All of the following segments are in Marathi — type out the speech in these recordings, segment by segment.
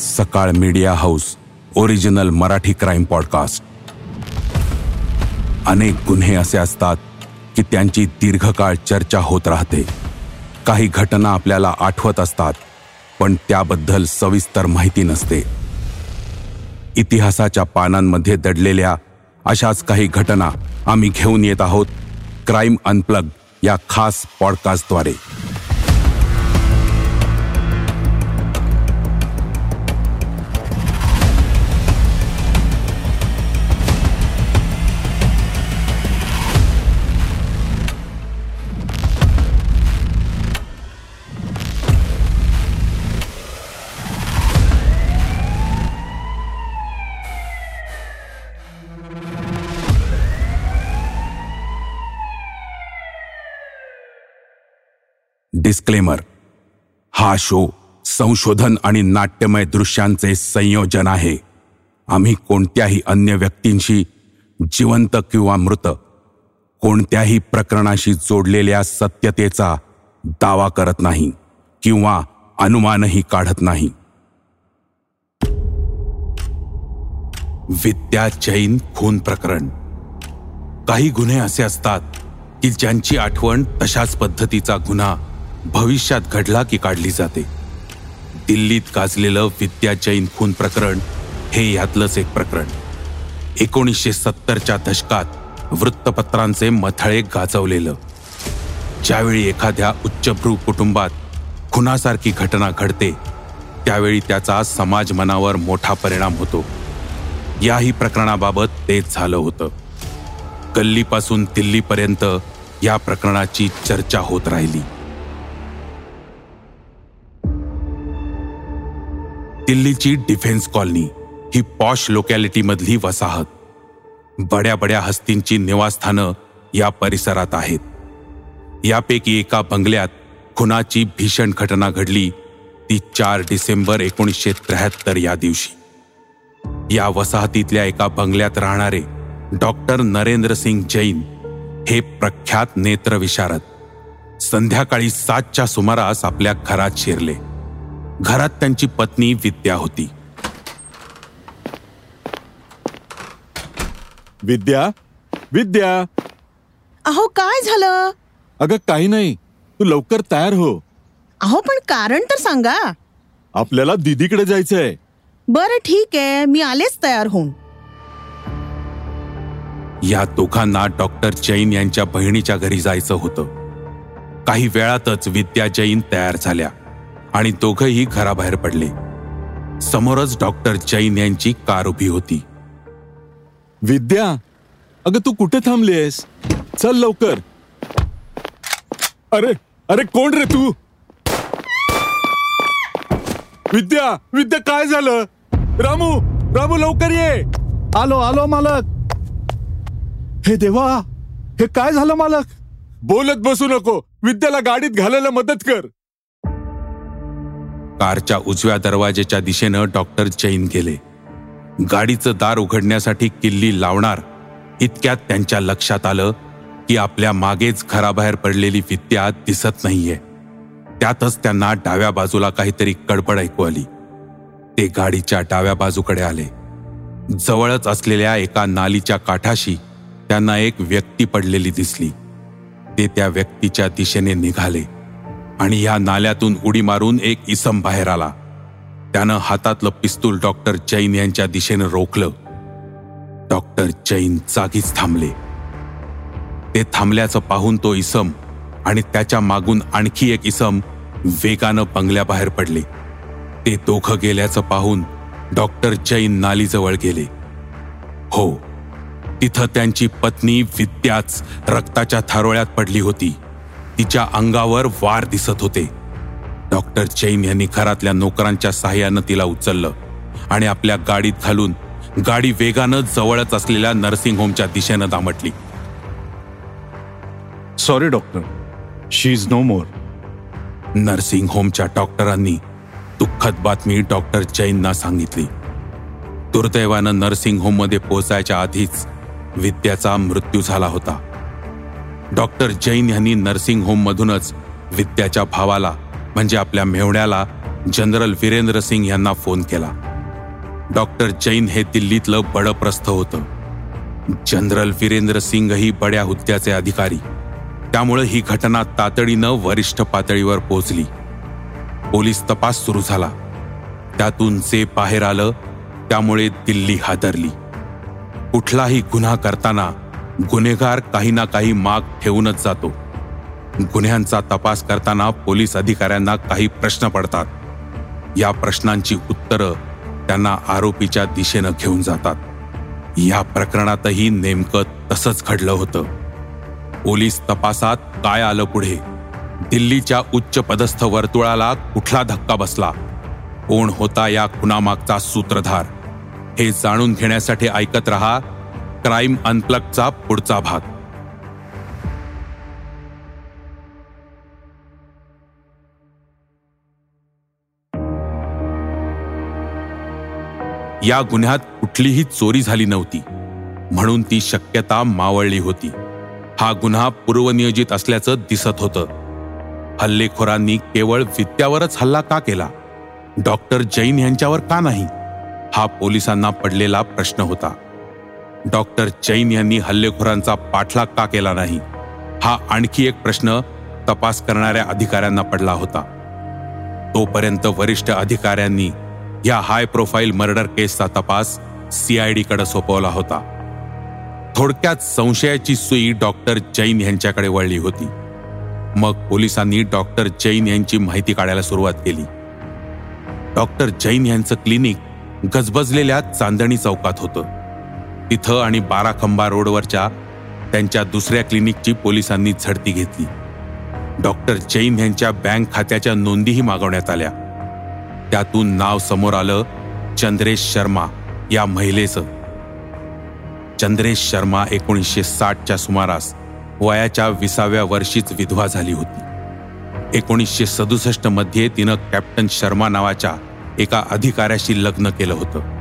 Sakal media house original Marathi crime podcast. अनेक गुन्हे असे असतात की त्यांची दीर्घकाळ चर्चा होत राहते. काही घटना आपल्याला आठवत असतात पण त्याबद्दल सविस्तर माहिती नसते. इतिहासाच्या पानांमध्ये दडलेल्या अशाच काही घटना आम्ही घेऊन येत आहोत क्राईम अनप्लग या खास पॉडकास्टद्वारे. डिस्क्लेमर हा शो संशोधन आणि नाट्यमय दृश्यांचे संयोजन आहे. आम्ही कोणत्याही अन्य व्यक्तींशी जिवंत किंवा मृत कोणत्याही प्रकरणाशी जोडलेल्या सत्यतेचा दावा करत नाही किंवा अनुमानही काढत नाही. विद्या जैन खून प्रकरण. काही गुन्हे असे असतात की ज्यांची आठवण तशाच पद्धतीचा गुन्हा भविष्यात घडला की काढली जाते. दिल्लीत गाजलेलं विद्या जैन खून प्रकरण हे यातलंच एक प्रकरण. एकोणीसशे सत्तरच्या दशकात वृत्तपत्रांचे मथळे गाजवलेलं. ज्यावेळी एखाद्या उच्चभ्रू कुटुंबात खुनासारखी घटना घडते त्यावेळी त्याचा समाज मनावर मोठा परिणाम होतो. याही प्रकरणाबाबत तेच झालं होतं. गल्लीपासून दिल्लीपर्यंत या प्रकरणाची चर्चा होत राहिली. दिल्लीची डिफेन्स कॉलनी ही पॉश लोकॅलिटीमधली वसाहत. बड्या बड्या हस्तींची निवासस्थानं या परिसरात आहेत. यापैकी एका बंगल्यात खुनाची भीषण घटना घडली ती चार डिसेंबर एकोणीसशे त्र्याहत्तर या दिवशी. या वसाहतीतल्या एका बंगल्यात राहणारे डॉक्टर नरेंद्र सिंग जैन हे प्रख्यात नेत्रविशारद. संध्याकाळी सातच्या सुमारास आपल्या घरात शिरले. घरात त्यांची पत्नी विद्या होती. विद्या? विद्या? अहो काय झालं? अगं काही नाही. तू लवकर तयार हो. अहो पण कारण तर सांगा. आपल्याला दीदीकडे जायचंय. बरं ठीक आहे. मी आलेच तयार होऊन. या दोघांना डॉक्टर जैन यांच्या बहिणीच्या घरी जायचं होतं. काही वेळातच विद्या जैन तयार झाल्या. आणि दोघंही घराबाहेर पडले. समोरच डॉक्टर जैन यांची कार उभी होती. विद्या अगं तू कुठे थांबलीस चल लवकर. अरे अरे कोण रे तू? विद्या विद्या काय झालं? रामू रामू लवकर ये. आलो आलो मालक. हे देवा हे काय झालं मालक? बोलत बसू नको. विद्याला गाडीत घालायला मदत कर. कारच्या उजव्या दरवाजेच्या दिशेनं डॉक्टर जैन गेले. गाडीचं दार उघडण्यासाठी किल्ली लावणार इतक्यात त्यांच्या लक्षात आलं की आपल्या मागेच घराबाहेर पडलेली विद्या दिसत नाहीये. त्यातच त्यांना डाव्या बाजूला काहीतरी कडबड ऐकू आली. ते गाडीच्या डाव्या बाजूकडे आले. जवळच असलेल्या एका नालीच्या काठाशी त्यांना एक व्यक्ती पडलेली दिसली. ते त्या व्यक्तीच्या दिशेने निघाले. आणि या नाल्यातून उडी मारून एक इसम बाहेर आला. त्यानं हातातलं पिस्तूल डॉक्टर जैन यांच्या दिशेनं रोखलं. डॉक्टर जैन जागीच थांबले. ते थांबल्याचं पाहून तो इसम आणि त्याच्या मागून आणखी एक इसम वेगानं बंगल्याबाहेर पडले. ते दोघं गेल्याचं पाहून डॉक्टर जैन नालीजवळ गेले. हो तिथं त्यांची पत्नी विद्याच रक्ताच्या थारोळ्यात पडली होती. तिच्या अंगावर वार दिसत होते. डॉक्टर जैन यांनी घरातल्या नोकरांच्या सहाय्यानं तिला उचललं आणि आपल्या गाडीत घालून गाडी वेगानं जवळच असलेल्या नर्सिंग होमच्या दिशेनं दामटली. Sorry doctor. She is no more. Nursing होमच्या डॉक्टरांनी दुःखद बातमी डॉक्टर जैनना सांगितली. दुर्दैवानं नर्सिंग होममध्ये पोहोचायच्या आधीच विद्याचा मृत्यू झाला होता. डॉक्टर जैन यांनी नर्सिंग होममधूनच विद्याच्या भावाला म्हणजे आपल्या मेवण्याला जनरल वीरेंद्र सिंग यांना फोन केला. डॉक्टर जैन हे दिल्लीतलं बडप्रस्थ होतं. जनरल वीरेंद्र सिंगही बड्या हुद्द्याचे अधिकारी. त्यामुळे ही घटना तातडीनं वरिष्ठ पातळीवर पोहोचली. पोलीस तपास सुरू झाला. त्यातून जे बाहेर आलं त्यामुळे दिल्ली हादरली. कुठलाही गुन्हा करताना गुन्हेगार काही ना काही माग ठेवूनच जातो. गुन्ह्यांचा तपास करताना पोलीस अधिकाऱ्यांना काही प्रश्न पडतात. या प्रश्नांची उत्तरं त्यांना आरोपीच्या दिशेनं घेऊन जातात. या प्रकरणातही नेमकं तसंच घडलं होतं. पोलीस तपासात काय आलं पुढे? दिल्लीच्या उच्च पदस्थ वर्तुळाला कुठला धक्का बसला? कोण होता या खुनामागचा सूत्रधार? हे जाणून घेण्यासाठी ऐकत रहा क्राईम अनप्लगचा पुढचा भाग. या गुन्ह्यात कुठलीही चोरी झाली नव्हती म्हणून ती शक्यता मावळली होती. हा गुन्हा पूर्वनियोजित असल्याचं दिसत होतं. हल्लेखोरांनी केवळ विद्यावरच हल्ला का केला? डॉक्टर जैन यांच्यावर का नाही? हा पोलिसांना पडलेला प्रश्न होता. डॉक्टर जैन यांनी हल्लेखोरांचा पाठलाग का केला नाही? हा आणखी एक प्रश्न तपास करणाऱ्या अधिकाऱ्यांना पडला होता. तोपर्यंत वरिष्ठ अधिकाऱ्यांनी या हाय प्रोफाईल मर्डर केसचा तपास सीआयडीकडे सोपवला होता. थोडक्यात संशयाची सुई डॉक्टर जैन यांच्याकडे वळली होती. मग पोलिसांनी डॉक्टर जैन यांची माहिती काढायला सुरुवात केली. डॉक्टर जैन यांचं क्लिनिक गजबजलेल्या चांदणी चौकात होतं. तिथं आणि बाराखंबा रोडवरच्या त्यांच्या दुसऱ्या क्लिनिकची पोलिसांनी झडती घेतली. डॉक्टर जैन यांच्या बँक खात्याच्या नोंदीही मागवण्यात आल्या. त्यातून नाव समोर आलं चंद्रेश शर्मा या महिलेचं. चंद्रेश शर्मा एकोणीसशे साठच्या सुमारास वयाच्या विसाव्या वर्षीच विधवा झाली होती. एकोणीसशे सदुसष्टमध्ये तिनं कॅप्टन शर्मा नावाच्या एका अधिकाऱ्याशी लग्न केलं होतं.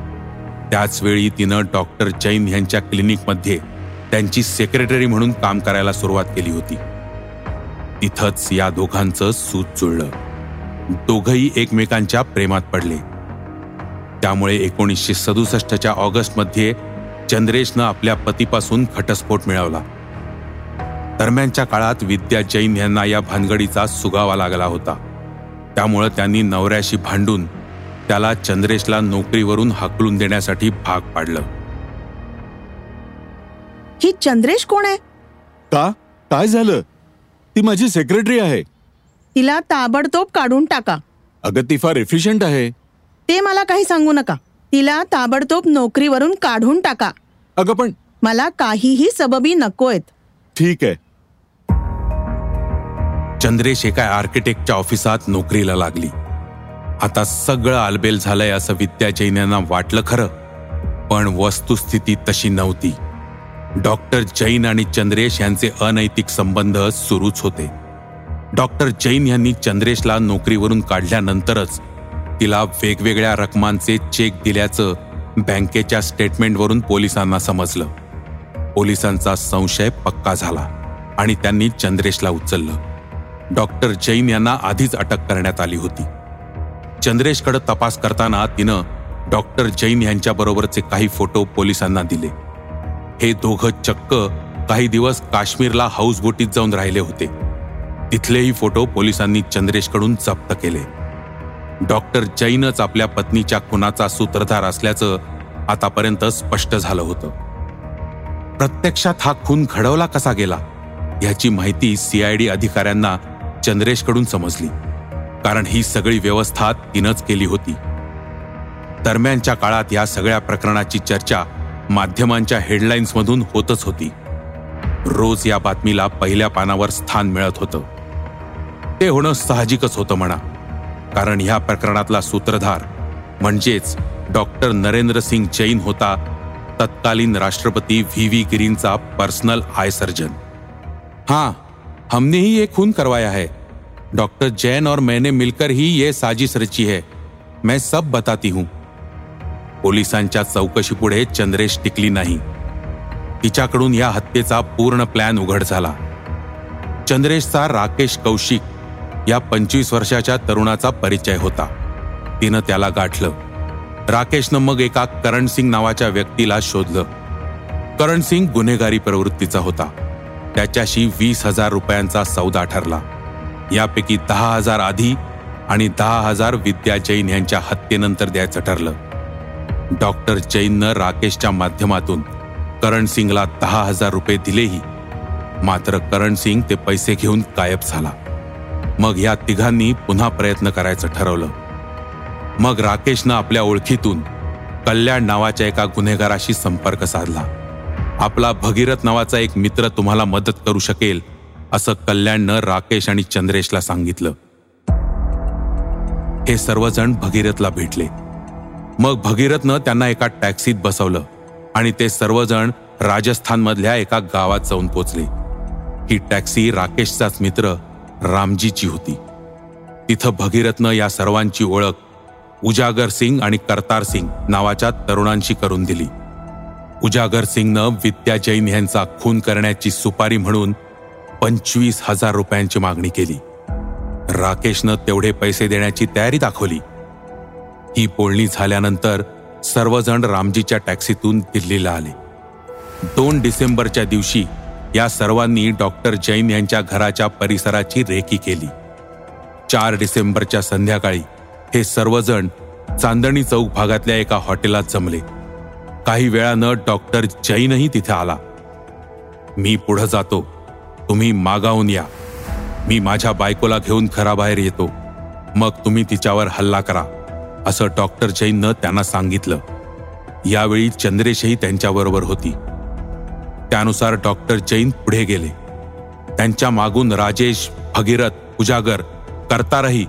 त्याचवेळी तिनं डॉक्टर जैन यांच्या क्लिनिकमध्ये त्यांची सेक्रेटरी म्हणून काम करायला सुरुवात केली होती. तिथंच या दोघांचं सूत जुळलं. दोघही एकमेकांच्या प्रेमात पडले. त्यामुळे एकोणीसशे सदुसष्टच्या ऑगस्टमध्ये चंद्रेशनं आपल्या पतीपासून घटस्फोट मिळवला. दरम्यानच्या काळात विद्या जैन यांना या भानगडीचा सुगावा लागला होता. त्यामुळं त्यांनी नवऱ्याशी भांडून त्याला चंद्रेशला नोकरीवरून हाकलून देण्यासाठी भाग पाडलं. ही चंद्रेश कोण आहे? का? काय झालं? ती माझी सेक्रेटरी आहे. तिला ताबडतोब काढून टाका. अगं ती फार एफिशियंट आहे. ते मला काही सांगू नका. तिला ताबडतोब नोकरीवरून काढून टाका. अगं पण मला काहीही सबबी नकोयत. ठीक आहे. चंद्रेश एका आर्किटेक्टच्या ऑफिसात नोकरीला लागली. आता सगळं आलबेल झालंय असं विद्या जैन यांना वाटलं खरं. पण वस्तुस्थिती तशी नव्हती. डॉक्टर जैन आणि चंद्रेश यांचे अनैतिक संबंध सुरूच होते. डॉक्टर जैन यांनी चंद्रेशला नोकरीवरून काढल्यानंतरच तिला वेगवेगळ्या रकमांचे चेक दिल्याचं बँकेच्या स्टेटमेंटवरून पोलिसांना समजलं. पोलिसांचा संशय पक्का झाला आणि त्यांनी चंद्रेशला उचललं. डॉक्टर जैन यांना आधीच अटक करण्यात आली होती. चंद्रेशकडे तपास करताना तिनं डॉक्टर जैन यांच्याबरोबरचे काही फोटो पोलिसांना दिले. हे दोघं चक्क काही दिवस काश्मीरला हाऊसबोटीत जाऊन राहिले होते. तिथलेही फोटो पोलिसांनी चंद्रेशकडून जप्त केले. डॉक्टर जैनच आपल्या पत्नीच्या खुनाचा सूत्रधार असल्याचं आतापर्यंत स्पष्ट झालं होतं. प्रत्यक्षात हा खून घडवला कसा गेला याची माहिती सीआयडी अधिकाऱ्यांना चंद्रेशकडून समजली. कारण ही सगळी व्यवस्था तिनंच केली होती. दरम्यानच्या काळात या सगळ्या प्रकरणाची चर्चा माध्यमांच्या हेडलाईन्समधून होतच होती. रोज या बातमीला पहिल्या पानावर स्थान मिळत होतं. ते होणं साहजिकच होतं म्हणा. कारण ह्या प्रकरणातला सूत्रधार म्हणजेच डॉक्टर नरेंद्र सिंग जैन होता तत्कालीन राष्ट्रपती व्ही व्ही गिरींचा पर्सनल आय सर्जन. हां हमने ही खून करवाया है. डॉक्टर जैन और मैंने मिलकर ही ये साजिश रची है। मैं सब बताती हूं। पोलिसांच्या चौकशीपुढे चंद्रेश टिकली नाही। तिच्याकडून या हत्येचा पूर्ण प्लॅन उघड झाला. चंद्रेशचा राकेश कौशिक या पंचवीस वर्षाच्या तरुणाचा परिचय होता. तिनं त्याला गाठलं. राकेशनं मग एका करण सिंग नावाच्या व्यक्तीला शोधलं. करण सिंग गुन्हेगारी प्रवृत्तीचा होता. त्याच्याशी वीस हजार रुपयांचा सौदा ठरला. यापैकी दहा हजार आधी आणि दहा हजार विद्या जैन यांच्या हत्येनंतर द्यायचं ठरलं. डॉक्टर जैननं राकेशच्या माध्यमातून करण सिंगला दहा हजार रुपये दिलेही. मात्र करण सिंग ते पैसे घेऊन गायब झाला. मग या तिघांनी पुन्हा प्रयत्न करायचं ठरवलं. मग राकेशनं आपल्या ओळखीतून कल्याण नावाच्या एका गुन्हेगाराशी संपर्क साधला. आपला भगीरथ नावाचा एक मित्र तुम्हाला मदत करू शकेल असं कल्याणनं राकेश आणि चंद्रेशला सांगितलं. हे सर्वजण भगीरथला भेटले. मग भगीरथनं त्यांना एका टॅक्सीत बसवलं आणि ते सर्वजण राजस्थानमधल्या एका गावात जाऊन पोचले. ही टॅक्सी राकेशचाच मित्र रामजीची होती. तिथं भगीरथनं या सर्वांची ओळख उजागर सिंग आणि करतार सिंग नावाच्या तरुणांशी करून दिली. उजागर सिंगनं विद्या जैन यांचा खून करण्याची सुपारी म्हणून पंचवीस हजार रुपयांची मागणी केली. राकेशनं तेवढे पैसे देण्याची तयारी दाखवली. ही बोलणी झाल्यानंतर सर्वजण रामजीच्या टॅक्सीतून दिल्लीला आले. दोन डिसेंबरच्या दिवशी या सर्वांनी डॉक्टर जैन यांच्या घराच्या परिसराची रेकी केली. चार डिसेंबरच्या संध्याकाळी हे सर्वजण चांदणी चौक भागातल्या एका हॉटेलात जमले. काही वेळानं डॉक्टर जैनही तिथे आला. मी पुढं जातो. तुम्ही मागावून या. मी माझ्या बायकोला घेऊन घराबाहेर येतो. मग तुम्ही तिच्यावर हल्ला करा असं डॉक्टर जैननं त्यांना सांगितलं. यावेळी चंद्रेशही त्यांच्याबरोबर होती. त्यानुसार डॉक्टर जैन पुढे गेले. त्यांच्या मागून राजेश भगीरथ उजागर करतारही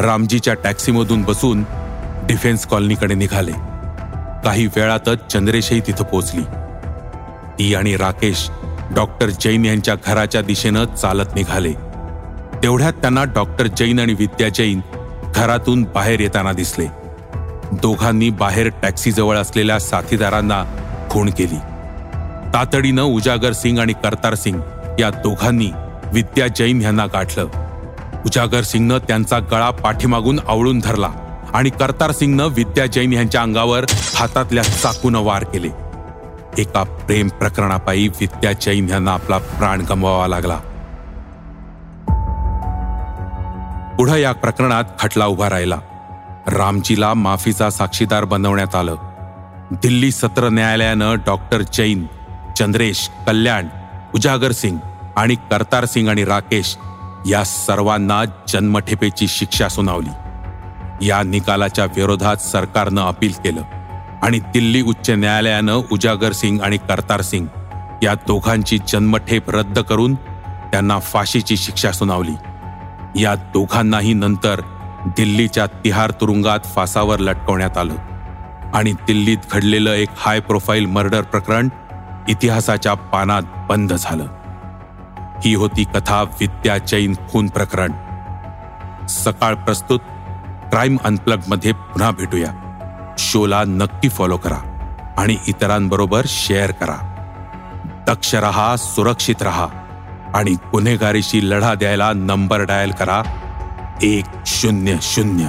रामजीच्या टॅक्सीमधून बसून डिफेन्स कॉलनीकडे निघाले. काही वेळातच चंद्रेशही तिथं पोचली ती आणि राकेश डॉक्टर जैन यांच्या घराच्या दिशेनं चालत निघाले. तेवढ्यात त्यांना डॉक्टर जैन आणि विद्या जैन घरातून बाहेर येताना दिसले. दोघांनी बाहेर टॅक्सीजवळ असलेल्या साथीदारांना खूण केली. तातडीनं उजागर सिंग आणि करतार सिंग या दोघांनी विद्या जैन यांना गाठलं. उजागर सिंगनं त्यांचा गळा पाठीमागून आवळून धरला आणि करतार सिंगनं विद्या जैन यांच्या अंगावर हातातल्या चाकून वार केले. एका प्रेम प्रकरणापायी विद्या जैन यांना आपला प्राण गमवावा लागला. पुढं या प्रकरणात खटला उभा राहिला. रामजीला माफीचा साक्षीदार बनवण्यात आलं. दिल्ली सत्र न्यायालयानं डॉक्टर जैन चंद्रेश कल्याण उजागर सिंग आणि करतार सिंग आणि राकेश या सर्वांना जन्मठेपेची शिक्षा सुनावली. या निकालाच्या विरोधात सरकारनं अपील केलं. आणि दिल्ली उच्च न्यायालयानं उजागर सिंग आणि करतार सिंग या दोघांची जन्मठेप रद्द करून त्यांना फाशीची शिक्षा सुनावली. या दोघांनाही नंतर दिल्लीच्या तिहार तुरुंगात फासावर लटकवण्यात आलं आणि दिल्लीत घडलेलं एक हाय प्रोफाईल मर्डर प्रकरण इतिहासाच्या पानात बंद झालं. ही होती कथा विद्या जैन खून प्रकरण. सकाळ प्रस्तुत क्राईम अनप्लगमध्ये पुन्हा भेटूया. शोला नक्की फॉलो करा आणि इतरांबरोबर शेअर करा. दक्ष रहा सुरक्षित रहा आणि गुन्हेगारीशी लढा द्यायला नंबर डायल करा. एक शून्य शून्य.